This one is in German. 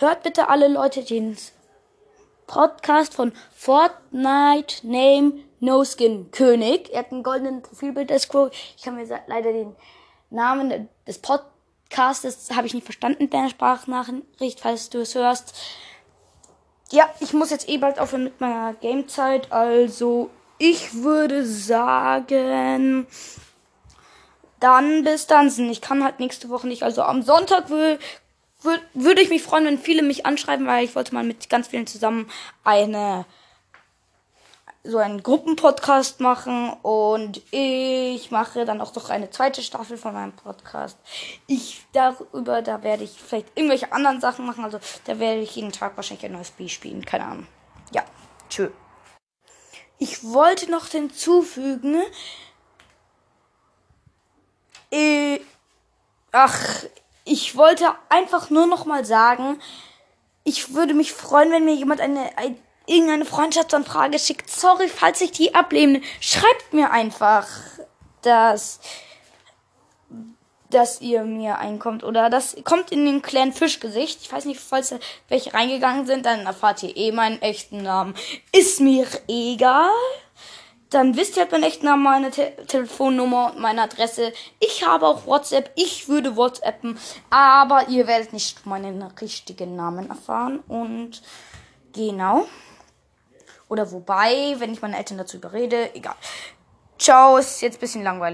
hört bitte alle Leute den Podcast von Fortnite Name No Skin König. Er hat einen goldenen Profilbild, der Scroll. Ich kann mir leider den Namen des Podcastes habe ich nicht verstanden in deiner Sprachnachricht, falls du es hörst. Ja, ich muss jetzt eh bald aufhören mit meiner Gamezeit. Also, ich würde sagen, dann bis dann. Ich kann halt nächste Woche nicht. Also am Sonntag würde würde ich mich freuen, wenn viele mich anschreiben, weil ich wollte mal mit ganz vielen zusammen eine so einen Gruppenpodcast machen und ich mache dann auch noch eine zweite Staffel von meinem Podcast. Ich darüber, da werde ich vielleicht irgendwelche anderen Sachen machen, also da werde ich jeden Tag wahrscheinlich ein neues Spiel spielen, keine Ahnung. Ja, tschö. Ich wollte noch hinzufügen, äh, ach, ich wollte einfach nur noch mal sagen, ich würde mich freuen, wenn mir jemand eine, eine irgendeine Freundschaftsanfrage schickt. Sorry, falls ich die ablehne. Schreibt mir einfach, dass dass ihr mir einkommt oder das kommt in den kleinen Fischgesicht. Ich weiß nicht, falls welche reingegangen sind, dann erfahrt ihr eh meinen echten Namen. Ist mir egal dann wisst ihr halt meinen echten Namen, meine Te Telefonnummer und meine Adresse. Ich habe auch WhatsApp. Ich würde WhatsAppen, aber ihr werdet nicht meinen richtigen Namen erfahren. Und genau. Oder wobei, wenn ich meine Eltern dazu überrede, egal. Ciao, ist jetzt ein bisschen langweilig.